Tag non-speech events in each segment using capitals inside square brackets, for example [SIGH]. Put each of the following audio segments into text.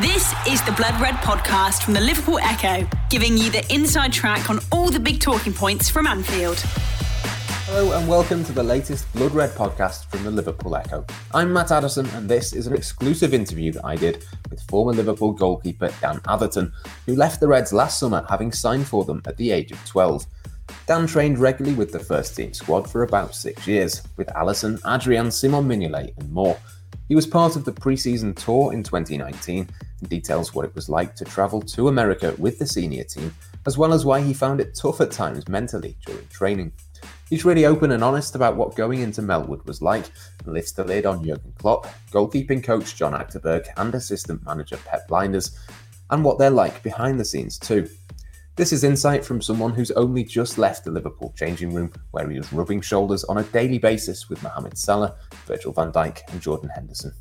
This is the Blood Red podcast from the Liverpool Echo, giving you the inside track on all the big talking points from Anfield. Hello and welcome to the latest Blood Red podcast from the Liverpool Echo. I'm Matt Addison and this is an exclusive interview that I did with former Liverpool goalkeeper Dan Atherton, who left the Reds last summer having signed for them at the age of 12. Dan trained regularly with the first team squad for about six years, with Alisson, Adrian, Simon Mignolet and more. He was part of the pre-season tour in 2019 and details what it was like to travel to America with the senior team, as well as why he found it tough at times mentally during training. He's really open and honest about what going into Melwood was like and lifts the lid on Jurgen Klopp, goalkeeping coach John Achterberg, and assistant manager Pep Lijnders, and what they're like behind the scenes too. This is insight from someone who's only just left the Liverpool changing room, where he was rubbing shoulders on a daily basis with Mohamed Salah, Virgil van Dijk, and Jordan Henderson.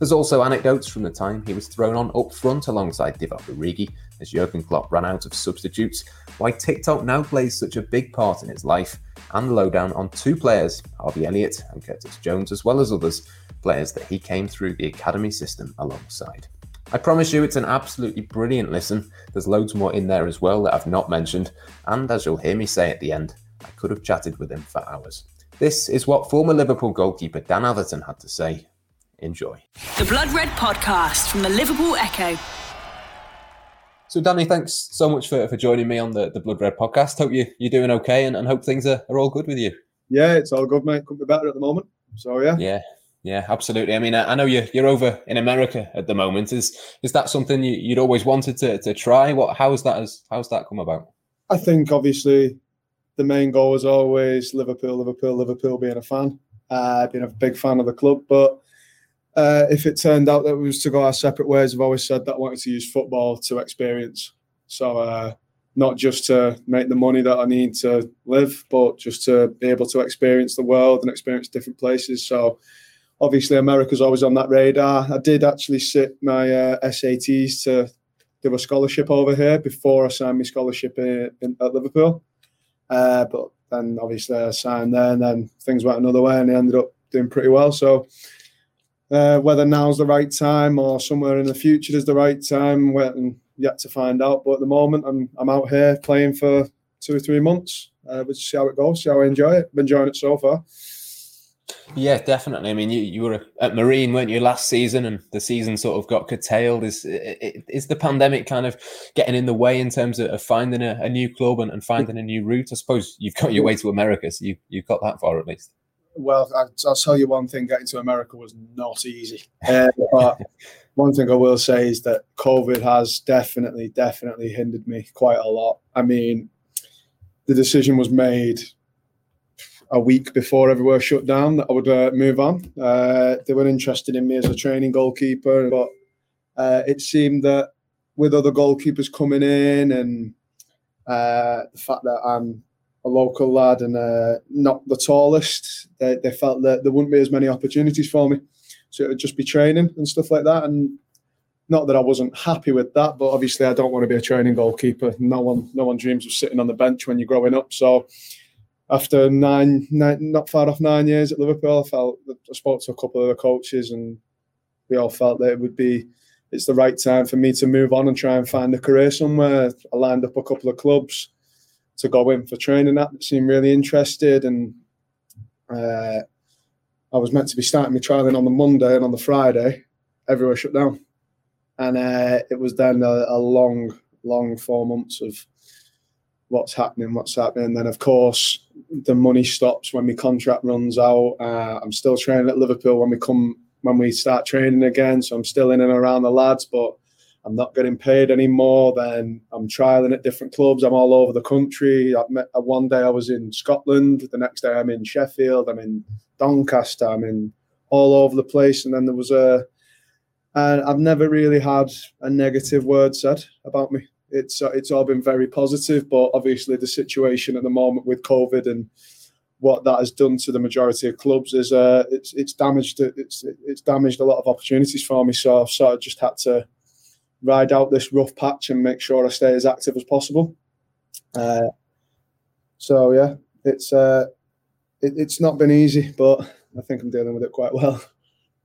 There's also anecdotes from the time he was thrown on up front alongside Divock Origi as Jurgen Klopp ran out of substitutes, why TikTok now plays such a big part in his life, and the lowdown on two players, Harvey Elliott and Curtis Jones, as well as others, players that he came through the academy system alongside. I promise you it's an absolutely brilliant listen. There's loads more in there as well that I've not mentioned, and as you'll hear me say at the end, I could have chatted with him for hours. This is what former Liverpool goalkeeper Dan Atherton had to say. Enjoy. The Blood Red podcast from the Liverpool Echo. So, Danny, thanks so much for, for joining me on the, the Blood Red podcast. Hope you, you're doing okay and, and hope things are, are all good with you. Yeah, it's all good, mate. Couldn't be better at the moment. So, yeah. Yeah, yeah, absolutely. I mean, I know you're you're over in America at the moment. Is is that something you, would always wanted to, to try? What how's that has how's that come about? I think obviously the main goal was always Liverpool, Liverpool, Liverpool. Being a fan, uh, being a big fan of the club. But uh, if it turned out that we was to go our separate ways, I've always said that I wanted to use football to experience. So uh, not just to make the money that I need to live, but just to be able to experience the world and experience different places. So obviously America's always on that radar. I did actually sit my uh, SATs to do a scholarship over here before I signed my scholarship in, in, at Liverpool. Uh, but then obviously I signed there, and then things went another way, and I ended up doing pretty well. So uh, whether now's the right time or somewhere in the future is the right time, we're yet to find out. But at the moment, I'm I'm out here playing for two or three months. Uh, we'll see how it goes, see how I enjoy it. Been enjoying it so far. Yeah, definitely. I mean, you, you were at Marine, weren't you, last season, and the season sort of got curtailed. Is is the pandemic kind of getting in the way in terms of, finding a, a new club and, and, finding a new route? I suppose you've got your way to America, so you you've got that far at least. Well, I, will tell you one thing: getting to America was not easy. Uh, but [LAUGHS] one thing I will say is that COVID has definitely, definitely hindered me quite a lot. I mean, the decision was made a week before everywhere shut down that I would uh, move on. Uh, they were interested in me as a training goalkeeper, but uh, it seemed that with other goalkeepers coming in and uh, the fact that I'm a local lad and uh, not the tallest, they, they, felt that there wouldn't be as many opportunities for me. So it would just be training and stuff like that. And not that I wasn't happy with that, but obviously I don't want to be a training goalkeeper. No one, no one dreams of sitting on the bench when you're growing up. So after nine, nine, not far off nine years at Liverpool, I felt I spoke to a couple of the coaches, and we all felt that it would be it's the right time for me to move on and try and find a career somewhere. I lined up a couple of clubs to go in for training at that seemed really interested, and uh, I was meant to be starting my trialing on the Monday, and on the Friday, everywhere shut down, and uh, it was then a, a long, long four months of what's happening, what's happening. And then, of course, the money stops when my contract runs out. Uh, I'm still training at Liverpool when we come when we start training again, so I'm still in and around the lads, but I'm not getting paid anymore. Then I'm trialing at different clubs. I'm all over the country. I met, uh, one day I was in Scotland. The next day I'm in Sheffield. I'm in Doncaster. I'm in all over the place. And then there was a, I've never really had a negative word said about me it's uh, it's all been very positive. But obviously, the situation at the moment with COVID and what that has done to the majority of clubs is uh, it's it's damaged it's it's damaged a lot of opportunities for me. So I've sort of just had to ride out this rough patch and make sure I stay as active as possible. Uh, so yeah, it's uh, it, it's not been easy, but I think I'm dealing with it quite well. [LAUGHS]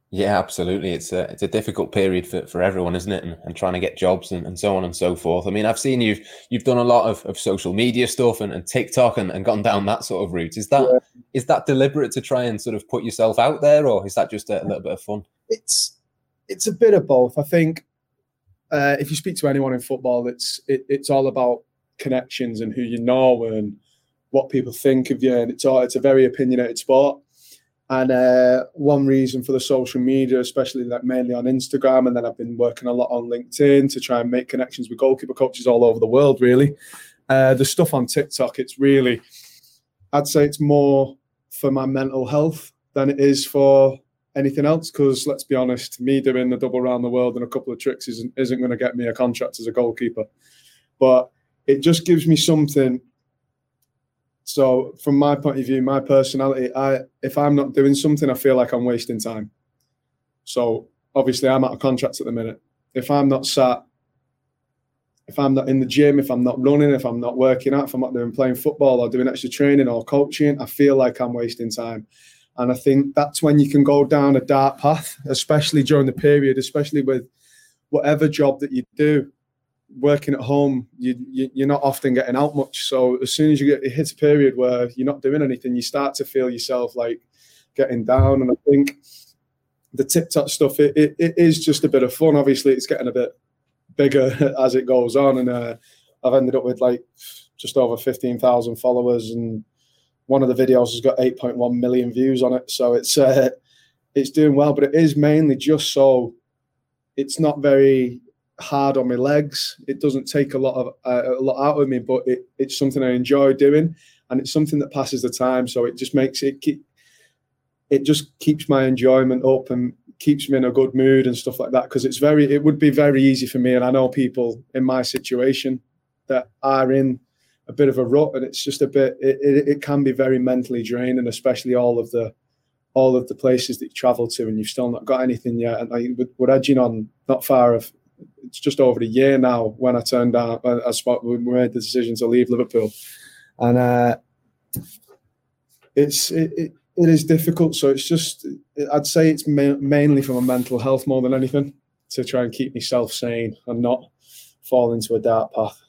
Yeah, absolutely. It's a it's a difficult period for, for everyone, isn't it? And, and trying to get jobs and, and so on and so forth. I mean, I've seen you've you've done a lot of, of social media stuff and, and TikTok and, and gone down that sort of route. Is that yeah. is that deliberate to try and sort of put yourself out there, or is that just a, a little bit of fun? It's it's a bit of both. I think uh, if you speak to anyone in football, it's it, it's all about connections and who you know and what people think of you, and it's all it's a very opinionated sport. And uh, one reason for the social media, especially like mainly on Instagram, and then I've been working a lot on LinkedIn to try and make connections with goalkeeper coaches all over the world. Really, uh, the stuff on TikTok, it's really, I'd say it's more for my mental health than it is for anything else. Because let's be honest, me doing the double around the world and a couple of tricks isn't isn't going to get me a contract as a goalkeeper, but it just gives me something so from my point of view, my personality, I if I'm not doing something, I feel like I'm wasting time. So obviously I'm out of contracts at the minute. If I'm not sat, if I'm not in the gym, if I'm not running, if I'm not working out, if I'm not doing playing football or doing extra training or coaching, I feel like I'm wasting time. And I think that's when you can go down a dark path, [LAUGHS] especially during the period, especially with whatever job that you do working at home, you, you are not often getting out much. So as soon as you get it hits a period where you're not doing anything, you start to feel yourself like getting down. And I think the TikTok stuff, it, it, it is just a bit of fun. Obviously, it's getting a bit bigger [LAUGHS] as it goes on, and uh, I've ended up with like just over fifteen thousand followers, and one of the videos has got eight point one million views on it. So it's uh, it's doing well, but it is mainly just so it's not very hard on my legs. It doesn't take a lot of uh, a lot out of me, but it, it's something I enjoy doing, and it's something that passes the time. So it just makes it keep, it just keeps my enjoyment up and keeps me in a good mood and stuff like that. Because it's very, it would be very easy for me, and I know people in my situation that are in a bit of a rut, and it's just a bit. It, it, it can be very mentally draining, especially all of the all of the places that you travel to and you've still not got anything yet. And I, we're edging on not far of it's just over a year now when I turned down, I spot, we made the decision to leave Liverpool, and uh, it's it, it, it is difficult. So it's just I'd say it's ma- mainly from a mental health more than anything to try and keep myself sane and not fall into a dark path.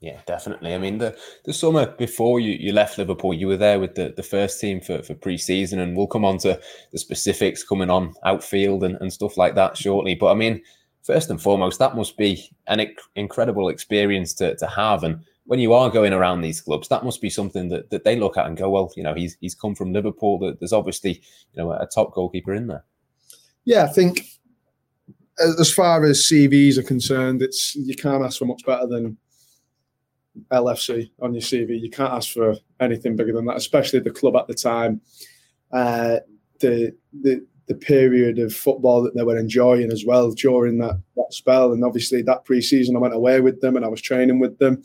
Yeah, definitely. I mean, the the summer before you, you left Liverpool, you were there with the, the first team for, for pre season, and we'll come on to the specifics coming on outfield and, and stuff like that shortly. But I mean, first and foremost, that must be an incredible experience to, to have. And when you are going around these clubs, that must be something that, that they look at and go, well, you know, he's he's come from Liverpool. That there's obviously you know a top goalkeeper in there. Yeah, I think as far as CVs are concerned, it's you can't ask for much better than LFC on your CV. You can't ask for anything bigger than that, especially the club at the time. Uh, the the the period of football that they were enjoying as well during that, that spell. And obviously that pre-season I went away with them and I was training with them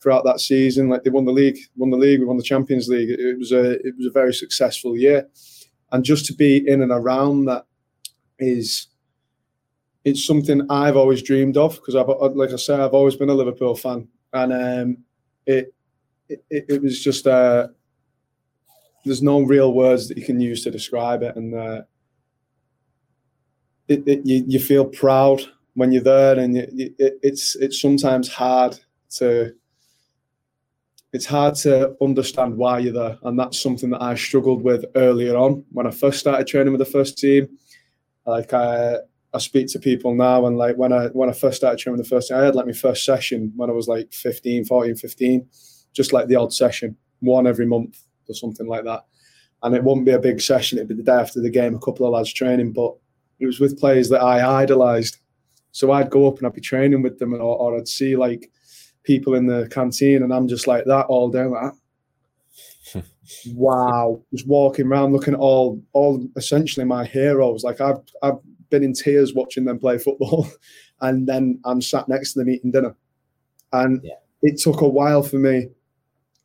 throughout that season. Like they won the league, won the league, we won the Champions League. It was a it was a very successful year. And just to be in and around that is it's something I've always dreamed of because I've like I said, I've always been a Liverpool fan. And um, it, it it was just uh there's no real words that you can use to describe it. And uh, it, it, you, you feel proud when you're there, and it, it's it's sometimes hard to it's hard to understand why you're there, and that's something that I struggled with earlier on when I first started training with the first team. Like I, I speak to people now, and like when I when I first started training with the first team, I had like my first session when I was like 15, 14, 15, just like the odd session, one every month or something like that. And it wouldn't be a big session; it'd be the day after the game, a couple of lads training, but it was with players that I idolized. So I'd go up and I'd be training with them, or, or I'd see like people in the canteen, and I'm just like that all day, like that. [LAUGHS] wow, just walking around looking at all, all essentially my heroes. Like I've, I've been in tears watching them play football, [LAUGHS] and then I'm sat next to them eating dinner, and yeah. it took a while for me.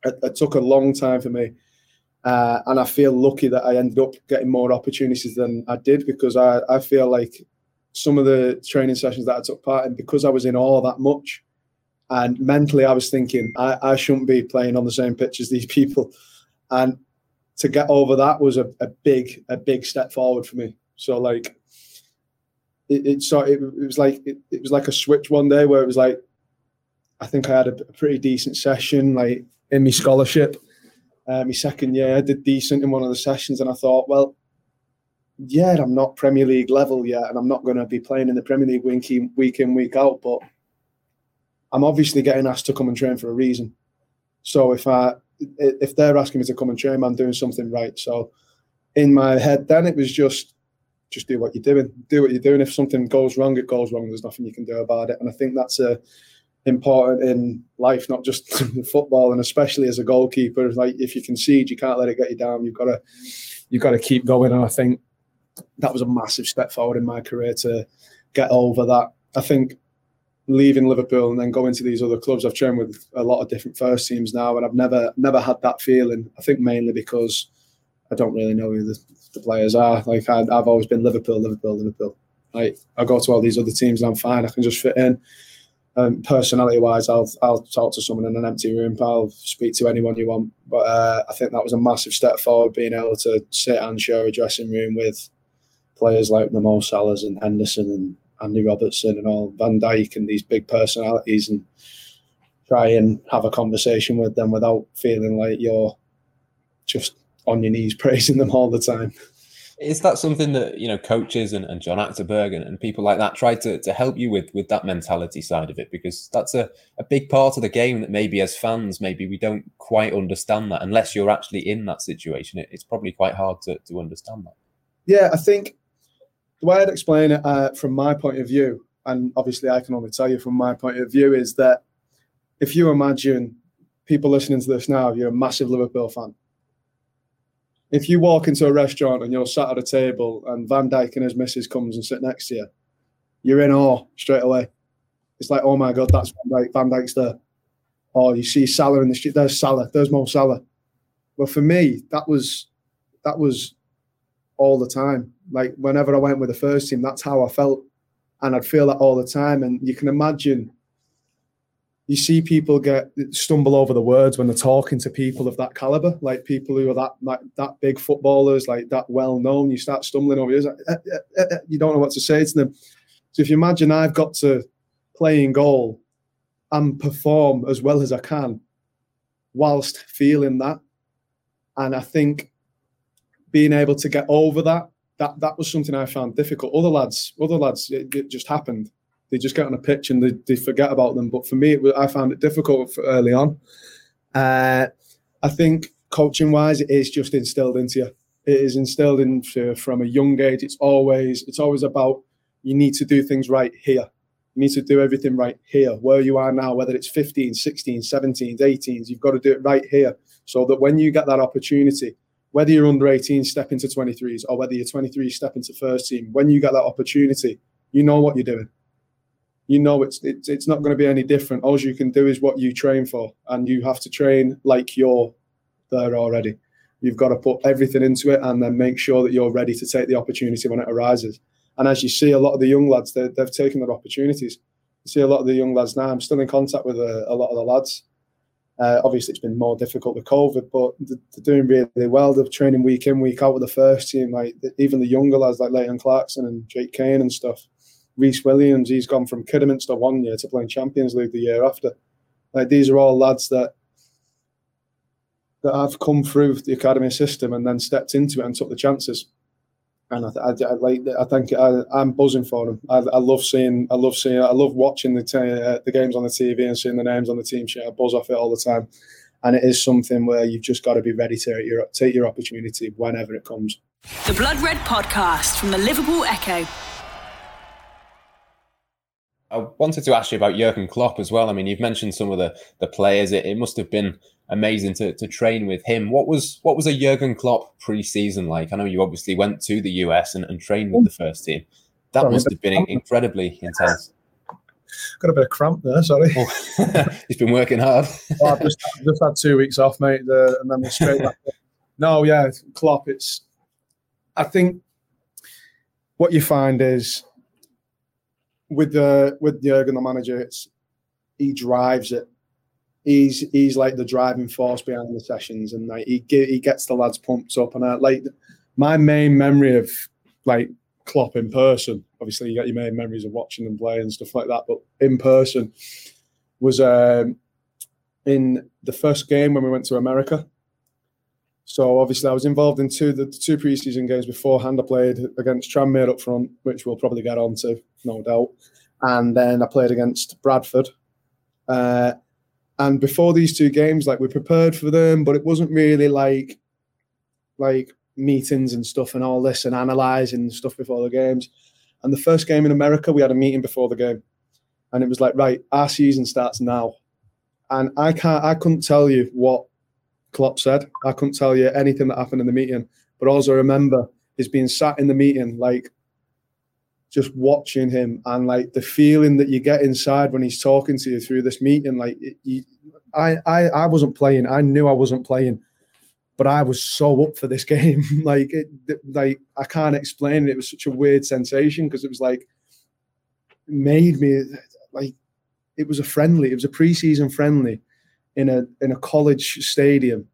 It, it took a long time for me uh, and I feel lucky that I ended up getting more opportunities than I did because I, I feel like some of the training sessions that I took part in, because I was in all that much, and mentally I was thinking I, I shouldn't be playing on the same pitch as these [LAUGHS] people. And to get over that was a, a big, a big step forward for me. So like, it, it so it, it was like it, it was like a switch one day where it was like, I think I had a, a pretty decent session like in my scholarship. Uh, my second year, I did decent in one of the sessions, and I thought, well, yeah, I'm not Premier League level yet, and I'm not going to be playing in the Premier League week in, week in, week out, but I'm obviously getting asked to come and train for a reason. So if I if they're asking me to come and train, I'm doing something right. So in my head, then it was just just do what you're doing, do what you're doing. If something goes wrong, it goes wrong. There's nothing you can do about it. And I think that's a important in life, not just [LAUGHS] football, and especially as a goalkeeper. Like if you concede, you can't let it get you down. You've got to you've got to keep going. And I think that was a massive step forward in my career to get over that. I think leaving Liverpool and then going to these other clubs, I've trained with a lot of different first teams now, and I've never never had that feeling. I think mainly because I don't really know who the, the players are. Like I, have always been Liverpool, Liverpool, Liverpool. Like I go to all these other teams and I'm fine. I can just fit in. Um, personality wise, I'll I'll talk to someone in an empty room. I'll speak to anyone you want. But uh, I think that was a massive step forward, being able to sit and share a dressing room with players like the Mo and Henderson and Andy Robertson and all Van Dijk and these big personalities and try and have a conversation with them without feeling like you're just on your knees [LAUGHS] praising them all the time. Is that something that you know coaches and, and John Achterberg and, and people like that try to, to help you with with that mentality side of it? Because that's a, a big part of the game that maybe as fans maybe we don't quite understand that unless you're actually in that situation. It, it's probably quite hard to, to understand that. Yeah, I think the way I'd explain it uh, from my point of view, and obviously I can only tell you from my point of view, is that if you imagine people listening to this now, you're a massive Liverpool fan. If you walk into a restaurant and you're sat at a table and Van Dijk and his missus comes and sit next to you, you're in awe straight away. It's like, oh my God, that's Van Dijk. Van Dijk's there. Or you see Salah in the street. There's Salah. There's Mo Salah. But for me, that was that was all the time. Like whenever I went with the first team, that's how I felt, and I'd feel that all the time. And you can imagine. You see people get stumble over the words when they're talking to people of that caliber, like people who are that like, that big footballers, like that well known. You start stumbling over. Like, eh, eh, eh, you don't know what to say to them. So if you imagine, I've got to play in goal and perform as well as I can, whilst feeling that, and I think being able to get over that that that was something I found difficult. Other lads, other lads, it, it just happened. They just get on a pitch and they, they forget about them. But for me, it, I found it difficult early on. Uh, I think coaching wise, it is just instilled into you. It is instilled into you from a young age. It's always it's always about you need to do things right here. You need to do everything right here, where you are now, whether it's 15, 16, 17, 18s, you've got to do it right here. So that when you get that opportunity, whether you're under 18, step into 23s, or whether you're 23, step into first team, when you get that opportunity, you know what you're doing. You know it's it's, it's not going to be any different. All you can do is what you train for, and you have to train like you're there already. You've got to put everything into it, and then make sure that you're ready to take the opportunity when it arises. And as you see, a lot of the young lads, they, have taken their opportunities. You see a lot of the young lads now. I'm still in contact with a, a lot of the lads uh, obviously, it's been more difficult with COVID, but they're doing really well. They're training week in, week out with the first team. Like even the younger lads, like Leighton Clarkson and Jake Cain and stuff. Rhys Williams, he's gone from Kidderminster one year to playing Champions League the year after. Like these are all lads that that have come through the academy system and then stepped into it and took the chances and I, I, I, like I think I, am buzzing for them. I, I, love seeing, I love seeing, I love watching the t- uh, the games on the TV and seeing the names on the team sheet. I buzz off it all the time, and it is something where you've just got to be ready to your, take your opportunity whenever it comes. The Blood Red Podcast from the Liverpool Echo. I wanted to ask you about Jurgen Klopp as well. I mean, you've mentioned some of the the players. It, it must have been amazing to, to train with him. What was what was a Jurgen Klopp pre-season like? I know you obviously went to the US and, and trained with the first team. That must have been incredibly intense. Got a bit of cramp there. Sorry. Oh, [LAUGHS] he's been working hard. well, I've just, just, had two weeks off, mate, the, and then we're straight back. No, yeah, Klopp. It's. I think what you find is with the with Jurgen, the manager, it's he drives it. He's he's like the driving force behind the sessions, and like he he gets the lads pumped up. And I like my main memory of like Klopp in person. Obviously, you got your main memories of watching them play and stuff like that, but in person was um, in the first game when we went to America. So obviously, I was involved in two the two preseason games beforehand. I played against Tranmere up front, which we'll probably get on to, no doubt, and then I played against Bradford. Uh, and before these two games, like we prepared for them, but it wasn't really like like meetings and stuff and all this and analysing stuff before the games. And the first game in America, we had a meeting before the game, and it was like, right, our season starts now, and I can't, I couldn't tell you what Klopp said. I couldn't tell you anything that happened in the meeting, but all I remember is being sat in the meeting, like just watching him and like the feeling that you get inside when he's talking to you through this meeting. Like, you, I, I, I wasn't playing. I knew I wasn't playing, but I was so up for this [LAUGHS] game. like, it, like I can't explain it. It was such a weird sensation because it was like made me like it was a friendly. It was a preseason friendly in a in a college stadium,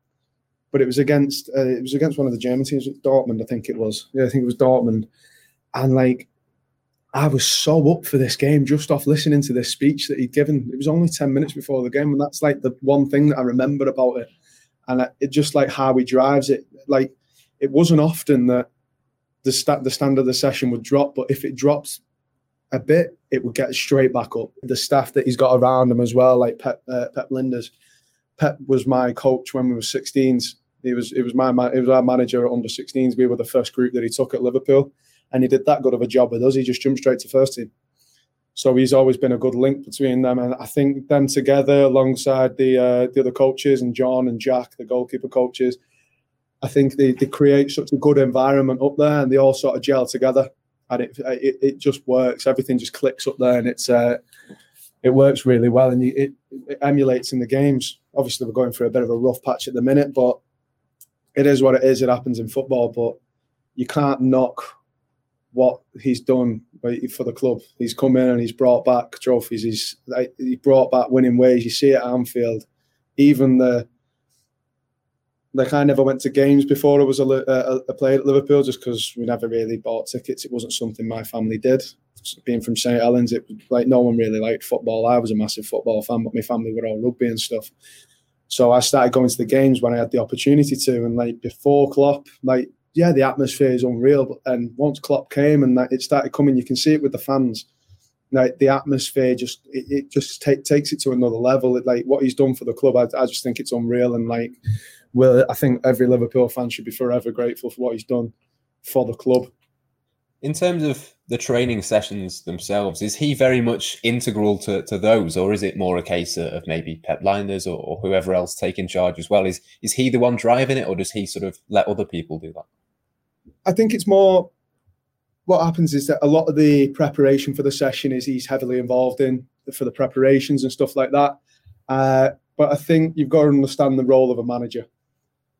but it was against uh, it was against one of the German teams, Dortmund, I think it was. Yeah, I think it was Dortmund, and like I was so up for this game just off listening to this speech that he'd given. It was only ten minutes before the game, and that's like the one thing that I remember about it, and it just like how he drives it. Like it wasn't often that the st- the standard of the session would drop, but if it drops a bit, it would get straight back up. The staff that he's got around him as well, like Pep, uh, Pep Lijnders, Pep was my coach when we were 16s. He was it was my it was our manager at under 16s. We were the first group that he took at Liverpool, and he did that good of a job with us. He just jumped straight to first team. So he's always been a good link between them, and I think them together alongside the uh, the other coaches and John and Jack, the goalkeeper coaches, I think they, they create such a good environment up there, and they all sort of gel together, and it it, it just works. Everything just clicks up there, and it's uh, it works really well, and it, it emulates in the games obviously we're going through a bit of a rough patch at the minute, but it is what it is. It happens in football, but you can't knock what he's done for the club. He's come in and he's brought back trophies. He's he brought back winning ways. You see it at Anfield. Even the like I never went to games before I was a, uh, a, a player at Liverpool just because we never really bought tickets. It wasn't something my family did. Being from St Helens, it like no one really liked football. I was a massive football fan, but my family were all rugby and stuff. So I started going to the games when I had the opportunity to, and like before Klopp, like yeah, the atmosphere is unreal. But then once Klopp came and like, it started coming, you can see it with the fans. Like the atmosphere, just it, it just take, takes it to another level. It, like what he's done for the club, I, I just think it's unreal. And like, well, I think every Liverpool fan should be forever grateful for what he's done for the club. In terms of the training sessions themselves, is he very much integral to, to those, or is it more a case of maybe Pep Lijnders or, or whoever else taking charge as well? Is is he the one driving it, or does he sort of let other people do that? I think it's more. What happens is that a lot of the preparation for the session is he's heavily involved in for the preparations and stuff like that. Uh, but I think you've got to understand the role of a manager.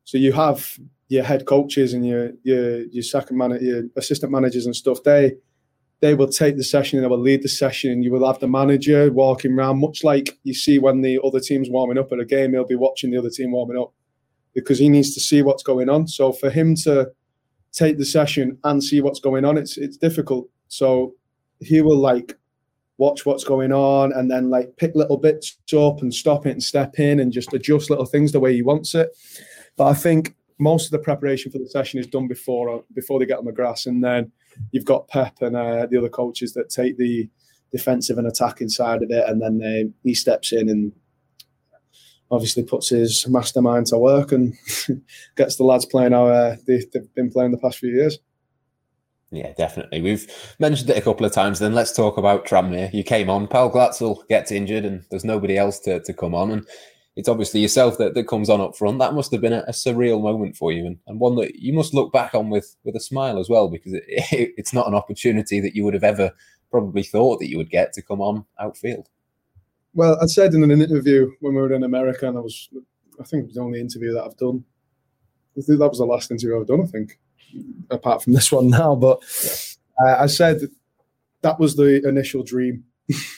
So you have your head coaches and your your your second man, your assistant managers and stuff. They they will take the session and they will lead the session and you will have the manager walking around much like you see when the other team's warming up at a game he'll be watching the other team warming up because he needs to see what's going on. So for him to take the session and see what's going on it's it's difficult. So he will like watch what's going on and then like pick little bits up and stop it and step in and just adjust little things the way he wants it but i think most of the preparation for the session is done before before they get on the grass and then you've got Pep and uh, the other coaches that take the defensive and attacking side of it, and then they, he steps in and obviously puts his mastermind to work and [LAUGHS] gets the lads playing how uh, they, have been playing the past few years. Yeah, definitely. We've mentioned it a couple of times. Then let's talk about Tranmere. You came on, Paul Glatzel gets injured, and there's nobody else to, to come on. And it's obviously yourself that, that comes on up front. That must have been a, a surreal moment for you, and, and one that you must look back on with with a smile as well, because it, [LAUGHS] it, it's not an opportunity that you would have ever probably thought that you would get to come on outfield. Well, I said in an interview when we were in America, and I was, I think it was the only interview that I've done. That was the last interview I've done, I think, apart from this one now. But uh, I said that was the initial dream.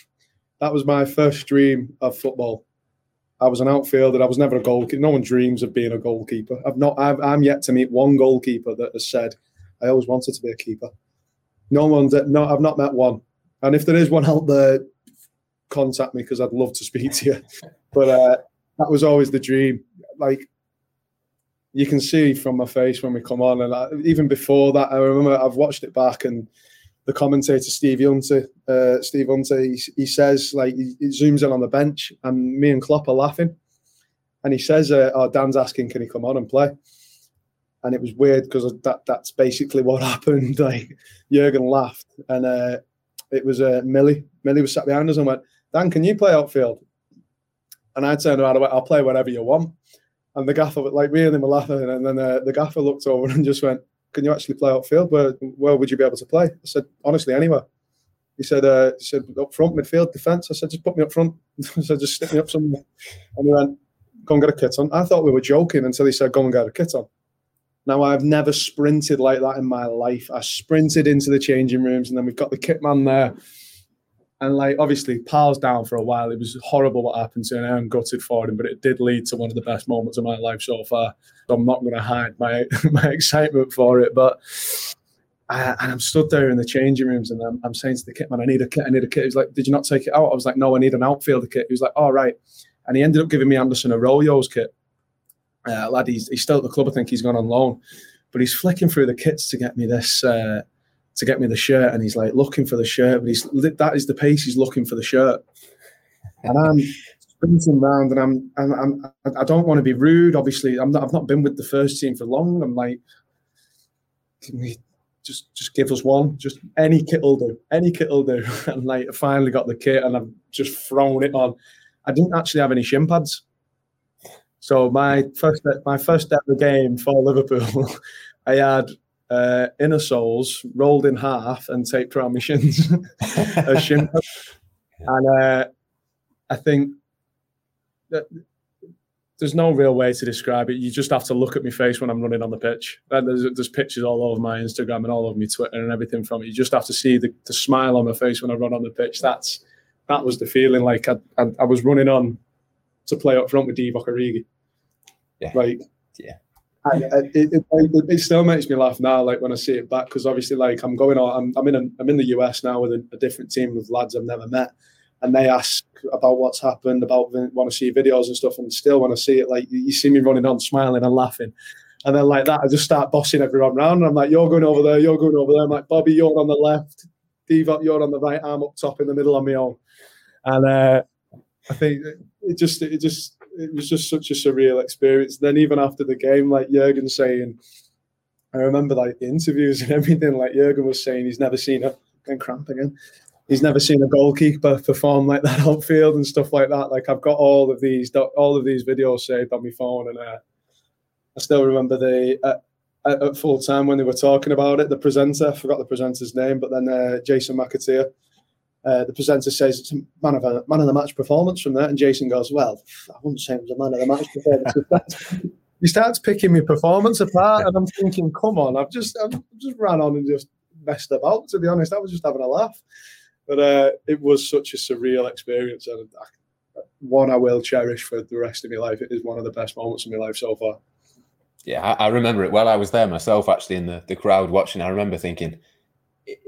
[LAUGHS] that was my first dream of football I was an outfielder. I was never a goalkeeper. No one dreams of being a goalkeeper. I've not. I've, I'm yet to meet one goalkeeper that has said, "I always wanted to be a keeper." No one's no. I've not met one, and if there is one out there, contact me because I'd love to speak to you. [LAUGHS] But uh, that was always the dream. Like you can see from my face when we come on, and I, even before that, I remember I've watched it back and the commentator Steve Hunter, uh, Steve Hunter, he, he says like he, he, zooms in on the bench, and me and Klopp are laughing, and he says, uh, "Oh, Dan's asking, can he come on and play?" And it was weird because that that's basically [LAUGHS] what happened. Like Jurgen laughed, and uh, it was uh, Millie. Millie was sat behind us and went, "Dan, can you play outfield?" And I turned around and went, "I'll play whatever you want." And the gaffer, like me and him were laughing, and then uh, the gaffer looked over and just went, can you actually play outfield? Where where would you be able to play? I said, honestly, anywhere. He said, uh, he said up front, midfield, defence. I said, just put me up front. [LAUGHS] I said, just stick me up somewhere. And he went, go and get a kit on. I thought we were joking until he said, go and get a kit on. Now I've never sprinted like that in my life. I sprinted into the changing rooms, and then we've got the kit man there. And like obviously, Pal's down for a while. It was horrible what happened to him. I'm gutted for him, but it did lead to one of the best moments of my life so far. So I'm not going to hide my [LAUGHS] my excitement for it. But I, and I'm stood there in the changing rooms, and I'm, I'm saying to the kit man, "I need a kit. I need a kit." He's like, "Did you not take it out?" I was like, "No, I need an outfielder kit." He was like, "All right," and he ended up giving me Anderson a Arroyo's kit. Uh, lad, he's, he's still at the club. I think he's gone on loan, but he's flicking through the kits to get me this. Uh, to get me the shirt, and he's like looking for the shirt, but he's that is the pace he's looking for the shirt, and I'm sprinting around, and I'm, I'm, I'm I don't want to be rude. Obviously, I'm not, I've not been with the first team for long. I'm like, can we just just give us one? Just any kit will do. Any kit will do. [LAUGHS] And like, I finally got the kit, and I've just thrown it on. I didn't actually have any shin pads. So my first my first ever game for Liverpool, [LAUGHS] I had uh, inner soles rolled in half and taped around my shins as shin And uh, I think that there's no real way to describe it. You just have to look at my face when I'm running on the pitch. And there's, there's pictures all over my Instagram and all over my Twitter and everything from it. You just have to see the, the smile on my face when I run on the pitch. That's that was the feeling. Like I, I, I was running on to play up front with Divock Origi. Yeah. Like yeah. It, it, it, still makes me laugh now, like when I see it back, because obviously, like I'm going on, I'm, I'm in, a, I'm in the US now with a, a, different team of lads I've never met, and they ask about what's happened, about want to see videos and stuff, and still want to see it. Like you see me running on, smiling and laughing, and then like that, I just start bossing everyone around. And I'm like, you're going over there, you're going over there. I'm like, Bobby, you're on the left, Divock, you're on the right, I'm up top in the middle on my own, and uh, I think it just, it just it was just such a surreal experience. Then even after the game, like Jurgen saying, I remember like the interviews and [LAUGHS] everything. Like Jurgen was saying, he's never seen a and cramp again. He's never seen a goalkeeper perform like that [LAUGHS] outfield and stuff like that. Like I've got all of these, all of these videos saved on my phone, and uh, I still remember the uh, at, at, full time when they were talking about it. The presenter, I forgot the presenter's name, but then uh, Jason McAteer uh, the presenter says it's a man of a man of the match performance from there, and Jason goes, "Well, I wouldn't say it was a man of the match performance." [LAUGHS] he starts picking my performance apart, and I'm thinking, "Come on, I've just I've just ran on and just messed about." To be honest, I was just having a laugh, but uh, it was such a surreal experience, and one I will cherish for the rest of my life. It is one of the best moments of my life so far. Yeah, I, I remember it well. I was there myself, actually, in the, the crowd watching. I remember thinking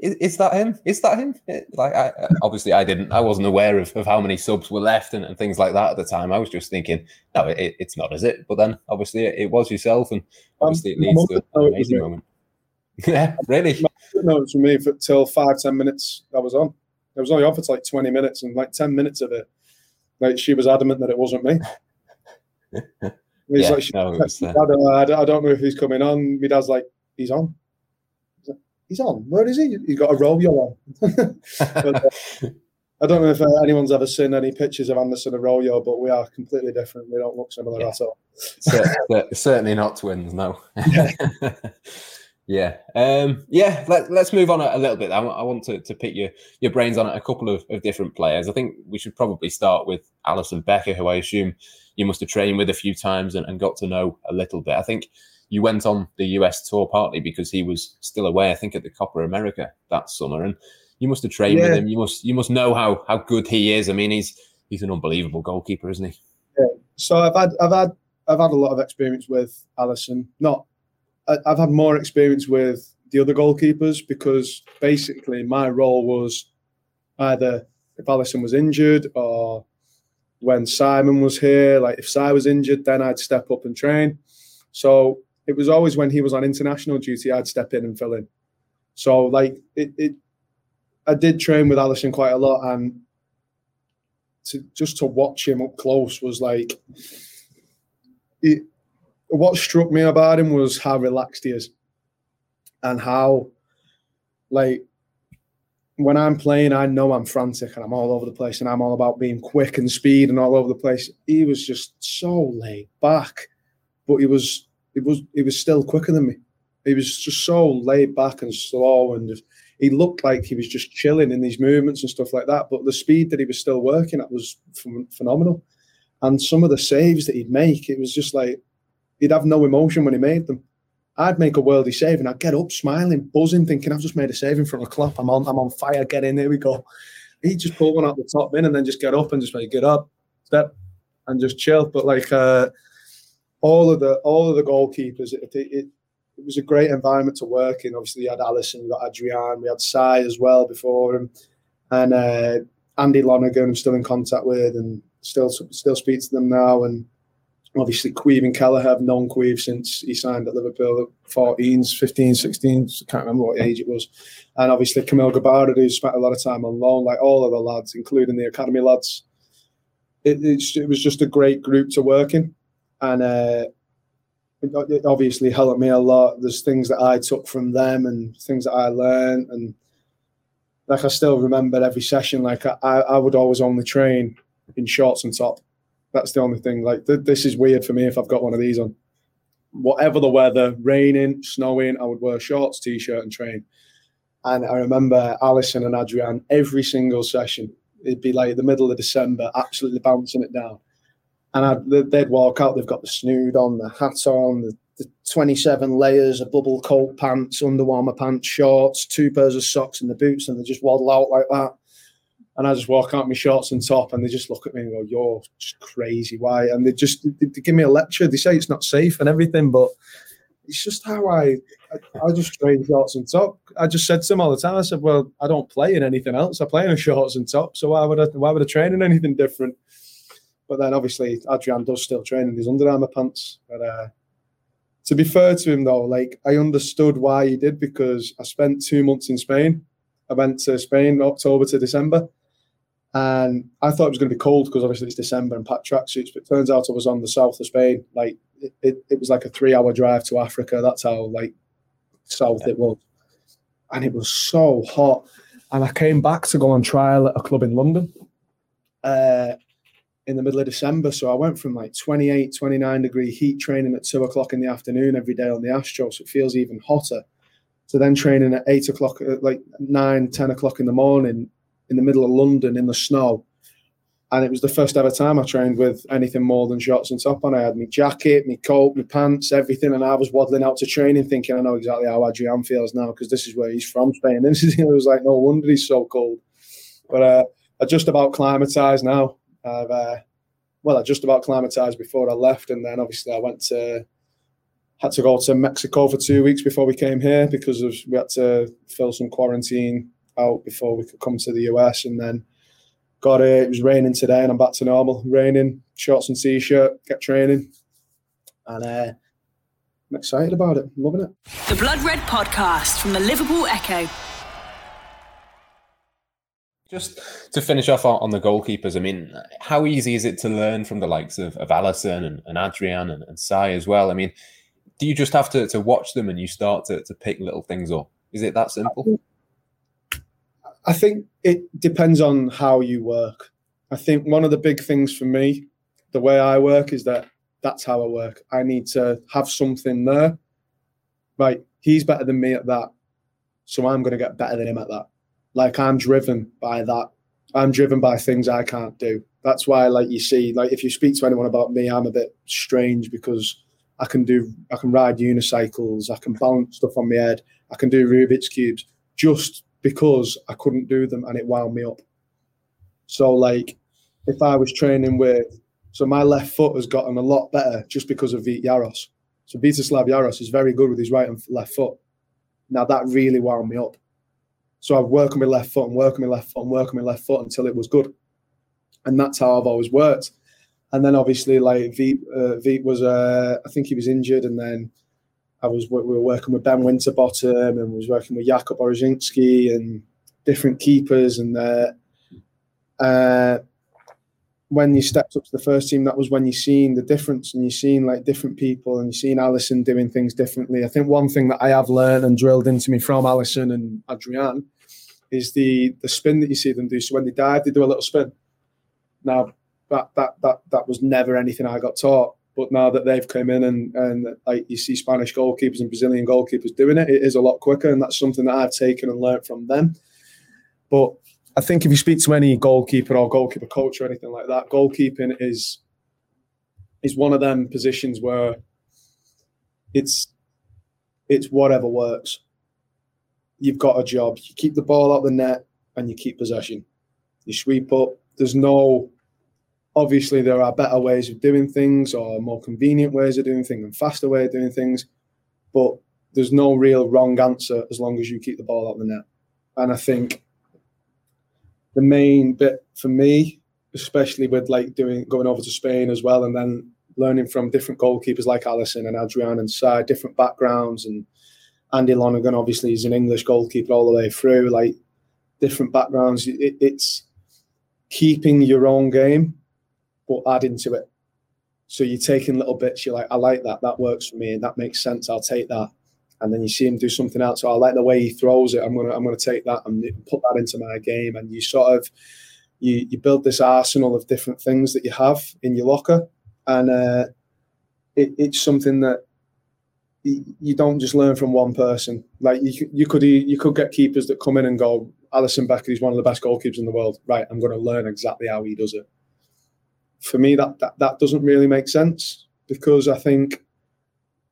is, is, that him? Is that him? Like, I, obviously, I didn't. I wasn't aware of, of how many subs were left and, and things like that at the time. I was just thinking, no, it, it's not, is it? But then, obviously, it, it was yourself, and obviously, it leads to an amazing moment. [LAUGHS] yeah, really. No, it was for me for till five ten minutes. I was on. I was only on for like twenty minutes, and like ten minutes of it, like she was adamant that it wasn't me. [LAUGHS] Yeah, like, no, was, uh... I, don't know, I don't know if he's coming on. My dad's like, he's on he's on. Where is he? He's got a Arroyo on. but, [LAUGHS] uh, I don't know if uh, anyone's ever seen any pictures of Anderson Arroyo, but we are completely different. We don't look similar yeah. at all. certainly not twins, no. Yeah. [LAUGHS] yeah. Um, yeah, let, us move on a, a, little bit. I, I want to, to pick your, your brains on a couple of, of different players. I think we should probably start with Alisson Becker, who I assume you must have trained with a few times and, and got to know a little bit. I think you went on the US tour partly because he was still away, I think, at the Copa América that summer, and you must have trained yeah. with him. You must you must know how how good he is. I mean, he's he's an unbelievable goalkeeper, isn't he? Yeah. So I've had I've had I've had a lot of experience with Alisson. Not I've had more experience with the other goalkeepers because basically my role was either if Alisson was injured or when Simon was here, like if Si was injured, then I'd step up and train. So it was always when he was on international duty, I'd step in and fill in. So like it, it I did train with Alisson quite a lot, and to just to watch him up close was like it, what struck me about him was how relaxed he is and how like when I'm playing, I know I'm frantic and I'm all over the place and I'm all about being quick and speed and all over the place. He was just so laid back, but he was he was he was still quicker than me. He was just so laid back and slow and just, he looked like he was just chilling in these movements and stuff like that. But the speed that he was still working at was phenomenal. And some of the saves that he'd make, it was just like he'd have no emotion when he made them. I'd make a worldy save and I'd get up smiling, buzzing, thinking I've just made a save in front of Klopp. I'm on, I'm on fire. Get in, there we go. He'd just pull one out the top bin and then just get up and just like get up, step, and just chill. But like uh, all of the all of the goalkeepers, it, it, it, it was a great environment to work in. Obviously, you had Alisson, you got Adrian, we had Si as well before him, and uh, Andy Lonergan. I'm still in contact with and still still speak to them now and obviously Caoimhin and Kelleher have known Caoimhin since he signed at Liverpool at 14s, 15, 16s, I can't remember what age it was. And obviously Kamil Grabara, who spent a lot of time on loan, like all of the lads, including the academy lads. It, it was just a great group to work in. And uh, it, obviously helped me a lot. There's things that I took from them and things that I learned. And like I still remember every session, like I, I would always only train in shorts and top that's the only thing. Like th- this is weird for me if I've got one of these on. Whatever the weather, raining, snowing, I would wear shorts, t-shirt, and train. And I remember Alisson and Adrian every single session. It'd be like the middle of December, absolutely bouncing it down. And I'd, they'd walk out. They've got the snood on, the hat on, the, the 27 layers of bubble coat pants, underwarmer pants, shorts, two pairs of socks, and the boots, and they just waddle out like that and I just walk out my shorts and top, and they just look at me and go, "You're just crazy, why?" And they just they, they give me a lecture. They say it's not safe and everything, but it's just how I, I, I just train shorts and top. I just said to them all the time. I said, "Well, I don't play in anything else. I play in shorts and top. So why would I why would I train in anything different?" But then obviously Adrian does still train in his Under Armour pants. But uh, to be fair to him though, like I understood why he did because I spent two months in Spain. I went to Spain October to December and I thought it was going to be cold because obviously it's December and packed tracksuits. But it turns out I was on the south of Spain. Like it, it, it was like a three-hour drive to Africa. That's how like south it was, and it was so hot. And I came back to go on trial at a club in London uh, in the middle of December. So I went from like 28, 29 degree heat training at two o'clock in the afternoon every day on the Astro. So it feels even hotter. So then training at eight o'clock, uh, like nine, 10 o'clock in the morning in the middle of London in the snow. And it was the first ever time I trained with anything more than shorts and top on. I had my jacket, my coat, my pants, everything, and I was waddling out to training, thinking I know exactly how Adrian feels now because this is where he's from, Spain. And [LAUGHS] it was like no wonder he's so cold. But uh, I just about climatized now. I've uh, well, I just about climatized before I left, and then obviously I went to had to go to Mexico for two weeks before we came here because of we had to fill some quarantine out before we could come to the US. And then got it. It was raining today, and I'm back to normal. Raining, shorts and t-shirt, get training, and uh, I'm excited about it. I'm loving it. The Blood Red Podcast from the Liverpool Echo. Just to finish off on the goalkeepers, I mean, how easy is it to learn from the likes of, of Alisson and, and Adrian and, and Si as well? I mean, do you just have to, to watch them and you start to, to pick little things up? Is it that simple? I think it depends on how you work. I think one of the big things for me, the way I work, is that that's how I work. I need to have something there. Right, he's better than me at that. So I'm going to get better than him at that. Like I'm driven by that. I'm driven by things I can't do. That's why, like you see, like if you speak to anyone about me, I'm a bit strange because I can do, I can ride unicycles, I can balance stuff on my head, I can do Rubik's cubes, just because I couldn't do them and it wound me up. So like if I was training with so my left foot has gotten a lot better just because of Vít Jaros. So Vítězslav Jaros is very good with his right and left foot. Now that really wound me up. So I'd work on my left foot and work on my left foot and work on my left foot until it was good. And that's how I've always worked. And then obviously, like Veep, uh, Veep was, uh, I think he was injured, and then I was we were working with Ben Winterbottom and was working with Jakub Ojrzynski and different keepers. And uh, uh, when you stepped up to the first team, that was when you seen the difference and you seen like different people and you seen Alisson doing things differently. I think one thing that I have learned and drilled into me from Alisson and Adrian is the the spin that you see them do. So when they dive, they do a little spin. Now that that that that was never anything I got taught. But now that they've come in and, and like you see Spanish goalkeepers and Brazilian goalkeepers doing it, it is a lot quicker, and that's something that I've taken and learned from them. But I think if you speak to any goalkeeper or goalkeeper coach or anything like that, goalkeeping is is one of them positions where it's it's whatever works. You've got a job. You keep the ball out the net and you keep possession. You sweep up. There's no obviously there are better ways of doing things or more convenient ways of doing things and faster way of doing things, but there's no real wrong answer as long as you keep the ball out the net. And I think the main bit for me, especially with like doing going over to Spain as well, and then learning from different goalkeepers like Alisson and Adrian and Sai, different backgrounds, and Andy Lonergan obviously is an English goalkeeper all the way through, like different backgrounds. It, it's keeping your own game, but adding to it. So you're taking little bits. You're like, I like that. That works for me, and that makes sense. I'll take that and then you see him do something else. So I like the way he throws it. I'm gonna I'm gonna take that and put that into my game. And you sort of you you build this arsenal of different things that you have in your locker, and uh, it, it's something that you don't just learn from one person. Like you, you could you could get keepers that come in and go, Alisson Becker is one of the best goalkeepers in the world. Right, I'm going to learn exactly how he does it. For me, that that, that doesn't really make sense because I think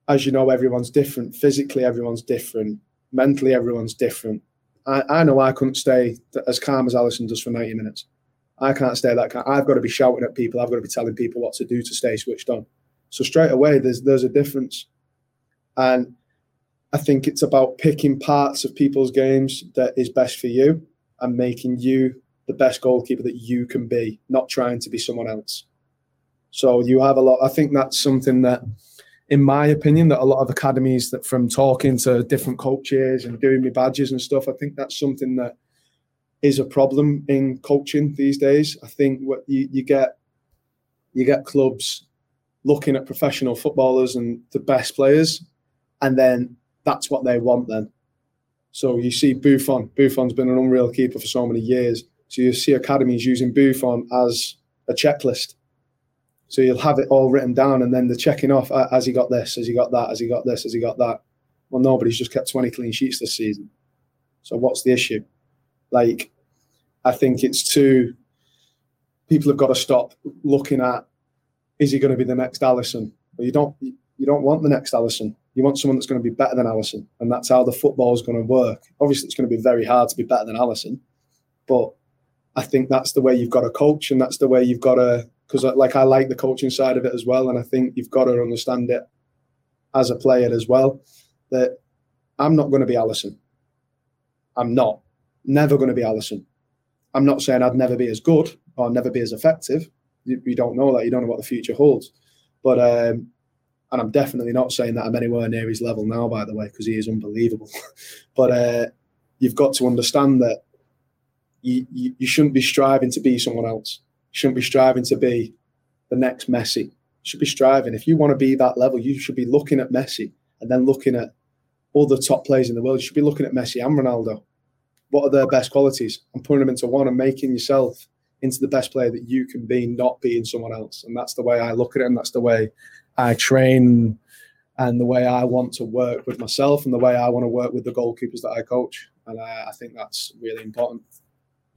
as you know, everyone's different. Physically, everyone's different. Mentally, everyone's different. I, I know I couldn't stay as calm as Alisson does for 90 minutes. I can't stay that calm. I've got to be shouting at people. I've got to be telling people what to do to stay switched on. So straight away, there's there's a difference, and I think it's about picking parts of people's games that is best for you and making you the best goalkeeper that you can be, not trying to be someone else. So you have a lot. I think that's something that in my opinion, that a lot of academies that from talking to different coaches and doing my badges and stuff, I think that's something that is a problem in coaching these days. I think what you, you get you get clubs looking at professional footballers and the best players, and then that's what they want then. So you see Buffon. Buffon's been an unreal keeper for so many years. So you see academies using Buffon as a checklist so you'll have it all written down, and then the checking off: uh, he got this? Has he got that? Has he got this? Has he got that? Well, nobody's just kept 20 clean sheets this season. So what's the issue? Like, I think it's too. People have got to stop looking at: is he going to be the next Alisson? Well, you don't. You don't want the next Alisson. You want someone that's going to be better than Alisson, and that's how the football is going to work. Obviously, it's going to be very hard to be better than Alisson, but I think that's the way you've got to coach, and that's the way you've got to because like I like the coaching side of it as well, and I think you've got to understand it as a player as well. That I'm not going to be Alisson. I'm not. Never going to be Alisson. I'm not saying I'd never be as good or never be as effective. You, you don't know that. You don't know what the future holds. But um, and I'm definitely not saying that I'm anywhere near his level now, by the way, because he is unbelievable. [LAUGHS] but uh, you've got to understand that you, you, you shouldn't be striving to be someone else shouldn't be striving to be the next Messi. Should be striving. If you want to be that level, you should be looking at Messi and then looking at all the top players in the world. You should be looking at Messi and Ronaldo. What are their best qualities? And putting them into one and making yourself into the best player that you can be, not being someone else. And that's the way I look at it, and that's the way I train, and the way I want to work with myself, and the way I want to work with the goalkeepers that I coach. And I, I think that's really important.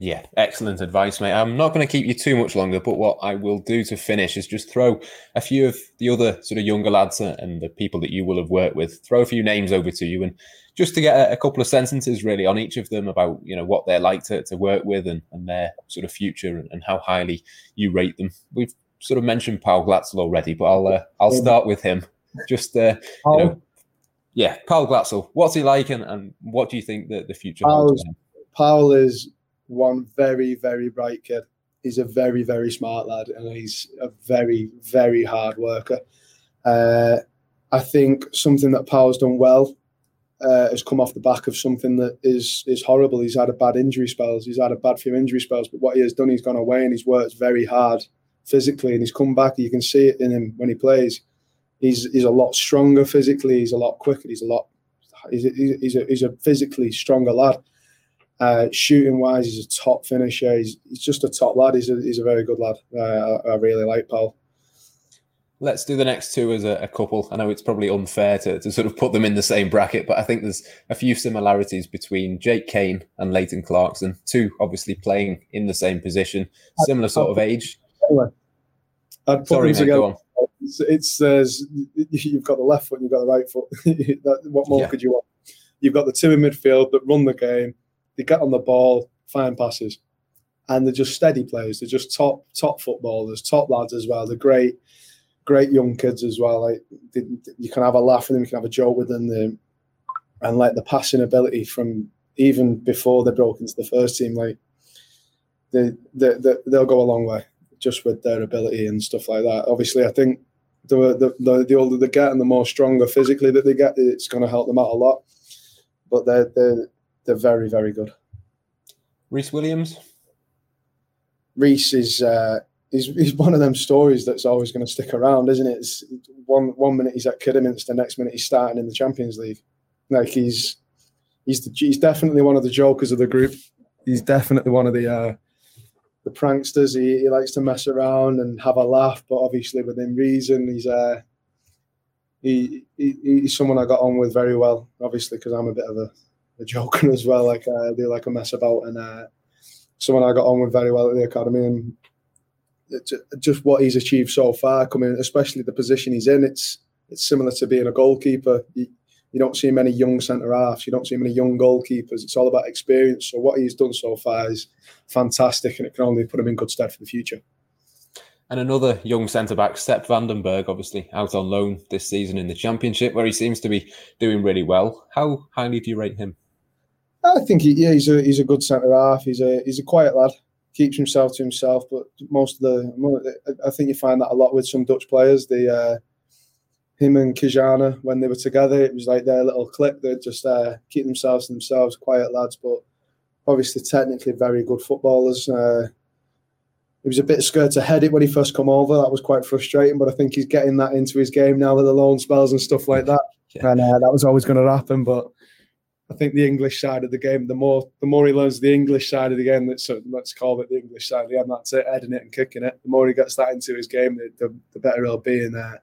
Yeah, excellent advice, mate. I'm not going to keep you too much longer, but what I will do to finish is just throw a few of the other sort of younger lads and the people that you will have worked with, throw a few names over to you, and just to get a, couple of sentences really on each of them about you know what they're like to, to work with and, and their sort of future and, and how highly you rate them. We've sort of mentioned Paul Glatzel already, but I'll uh, I'll start with him. Just uh, you know, Yeah, Paul Glatzel. What's he like, and, and what do you think that the future? Paul is one very, very bright kid. He's a very, very smart lad, and he's a very, very hard worker. Uh, I think something that Paul's done well uh, has come off the back of something that is is horrible. He's had a bad injury spells. He's had a bad few injury spells, but what he has done, he's gone away and he's worked very hard physically, and he's come back. You can see it in him when he plays. He's he's a lot stronger physically. He's a lot quicker. He's a lot. He's a, he's a, he's a physically stronger lad. Uh, shooting wise, he's a top finisher. He's, he's just a top lad. He's a, he's a very good lad. Uh, I, I really like Paul. Let's do the next two as a, a, couple. I know it's probably unfair to, to sort of put them in the same bracket, but I think there's a few similarities between Jake Cain and Leighton Clarkson, two obviously playing in the same position, similar sort of age. Anyway, I'd put Sorry, them together. It's, it's uh, you've got the left foot and you've got the right foot. [LAUGHS] that, what more yeah. could you want? You've got the two in midfield that run the game. They get on the ball, find passes, and they're just steady players. They're just top top footballers, top lads as well. They're great great young kids as well. Like you can have a laugh with them, you can have a joke with them, and like the passing ability from even before they broke into the first team, like they, they, they they'll go a long way just with their ability and stuff like that. Obviously, I think the the the, the older they get and the more stronger physically that they get, it's going to help them out a lot. But they're they're they're very very good. Rhys Williams. Rhys is. Uh, he's, he's one of them stories that's always going to stick around, isn't it? It's one one minute he's at Kidderminster, the next minute he's starting in the Champions League. Like he's he's the, he's definitely one of the jokers of the group. He's definitely one of the uh, the pranksters. He, he likes to mess around and have a laugh, but obviously within reason. He's uh, he, he he's someone I got on with very well, obviously because I'm a bit of a, a joker [LAUGHS] as well. Like uh, do like a mess about and. Uh, someone I got on with very well at the academy, and just what he's achieved so far, coming especially the position he's in. It's it's similar to being a goalkeeper. You, you don't see many young centre halves. You don't see many young goalkeepers. It's all about experience. So what he's done so far is fantastic, and it can only put him in good stead for the future. And another young centre back, Sepp van den Berg, obviously out on loan this season in the Championship, where he seems to be doing really well. How highly do you rate him? I think he, yeah, he's a he's a good centre half. He's a he's a quiet lad keeps himself to himself. But most of the, I think you find that a lot with some Dutch players. The uh, him and Ki-Jana when they were together, it was like their little clique. They just uh, keep themselves to themselves, quiet lads, but obviously technically very good footballers. Uh, he was a bit scared to head it when he first come over. That was quite frustrating, but I think he's getting that into his game now with the loan spells and stuff like that. [LAUGHS] Yeah. And uh, that was always going to happen, but I think the English side of the game, the more the more he learns the English side of the game, let's let's call it the English side of the game. That's it, heading it and kicking it. The more he gets that into his game, the, the, the better he'll be. And uh,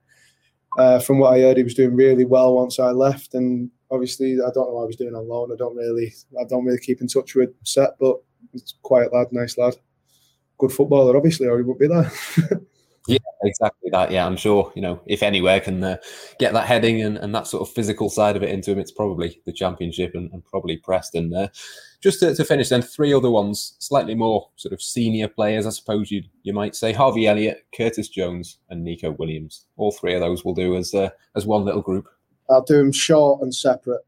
uh, from what I heard, he was doing really well once I left. And obviously, I don't know what I was doing on loan. I don't really, I don't really keep in touch with Sepp, but it's quiet lad, nice lad, good footballer. Obviously, or he wouldn't be there. [LAUGHS] Yeah, exactly that. Yeah, I'm sure, you know, if anywhere can uh, get that heading and, and that sort of physical side of it into him, it's probably the championship and, and probably Preston. Uh, just to, to, finish, then, three other ones, slightly more sort of senior players, I suppose you you might say. Harvey Elliott, Curtis Jones, and Neco Williams. All three of those will do as uh, as one little group. I'll do them short and separate.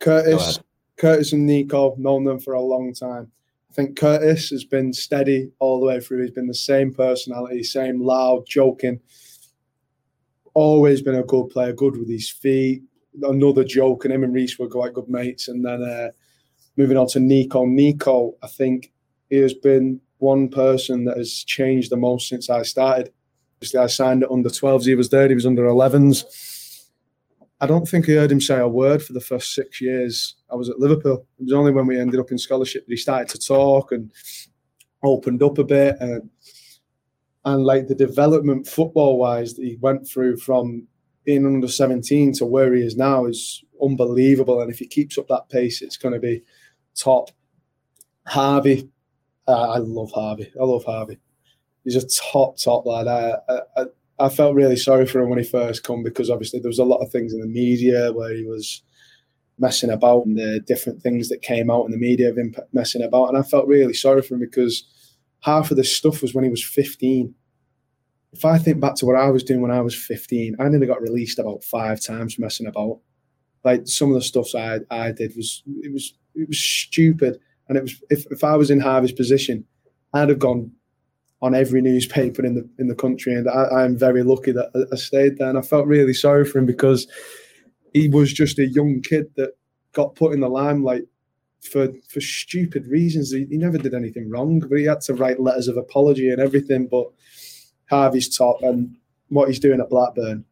Curtis, Curtis and Neco, known them for a long time. I think Curtis has been steady all the way through. He's been the same personality, same loud, joking. Always been a good player, good with his feet. Another joke, and him and Rhys were quite good mates. And then uh, moving on to Neco. Neco, I think he has been one person that has changed the most since I started. Obviously, I signed it under 12s. He was there. He was under 11s I don't think I heard him say a word for the first six years I was at Liverpool. It was only when we ended up in scholarship that he started to talk and opened up a bit. And, and like the development football wise that he went through from being under 17 to where he is now is unbelievable. And if he keeps up that pace, it's going to be top. Harvey, uh, I love Harvey. I love Harvey. He's a top, top lad. I, I, I felt really sorry for him when he first come because obviously there was a lot of things in the media where he was messing about and the different things that came out in the media of him messing about. And I felt really sorry for him because half of this stuff was when he was 15. If I think back to what I was doing when I was 15, I nearly got released about five times messing about. like some of the stuff I I did was it was it was stupid, and it was if if I was in Harvey's position, I'd have gone on every newspaper in the in the country, and I, am very lucky that I, I stayed there. And I felt really sorry for him because he was just a young kid that got put in the limelight for for stupid reasons. He, he, never did anything wrong, but he had to write letters of apology and everything. But Harvey's top, and what he's doing at Blackburn,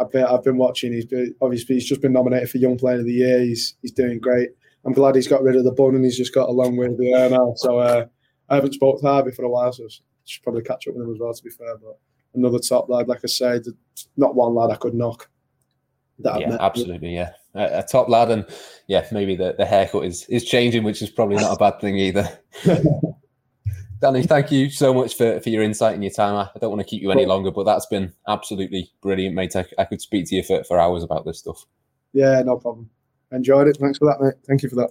I've been, I've been watching. He's been, obviously he's just been nominated for Young Player of the Year. He's he's doing great. I'm glad he's got rid of the bun and he's just got a long way to the air now. So uh, I haven't spoke to Harvey for a while, so I should probably catch up with him as well. To be fair, but another top lad, like I said, not one lad I could knock. yeah, absolutely, yeah, a, a, top lad, and yeah, maybe the, the haircut is is changing, which is probably not a bad thing either. [LAUGHS] Danny, thank you so much for, for your insight and your time. I don't want to keep you any longer, but that's been absolutely brilliant, mate. I, I could speak to you for, for hours about this stuff. Yeah, no problem. Enjoyed it. Thanks for that, mate. Thank you for that.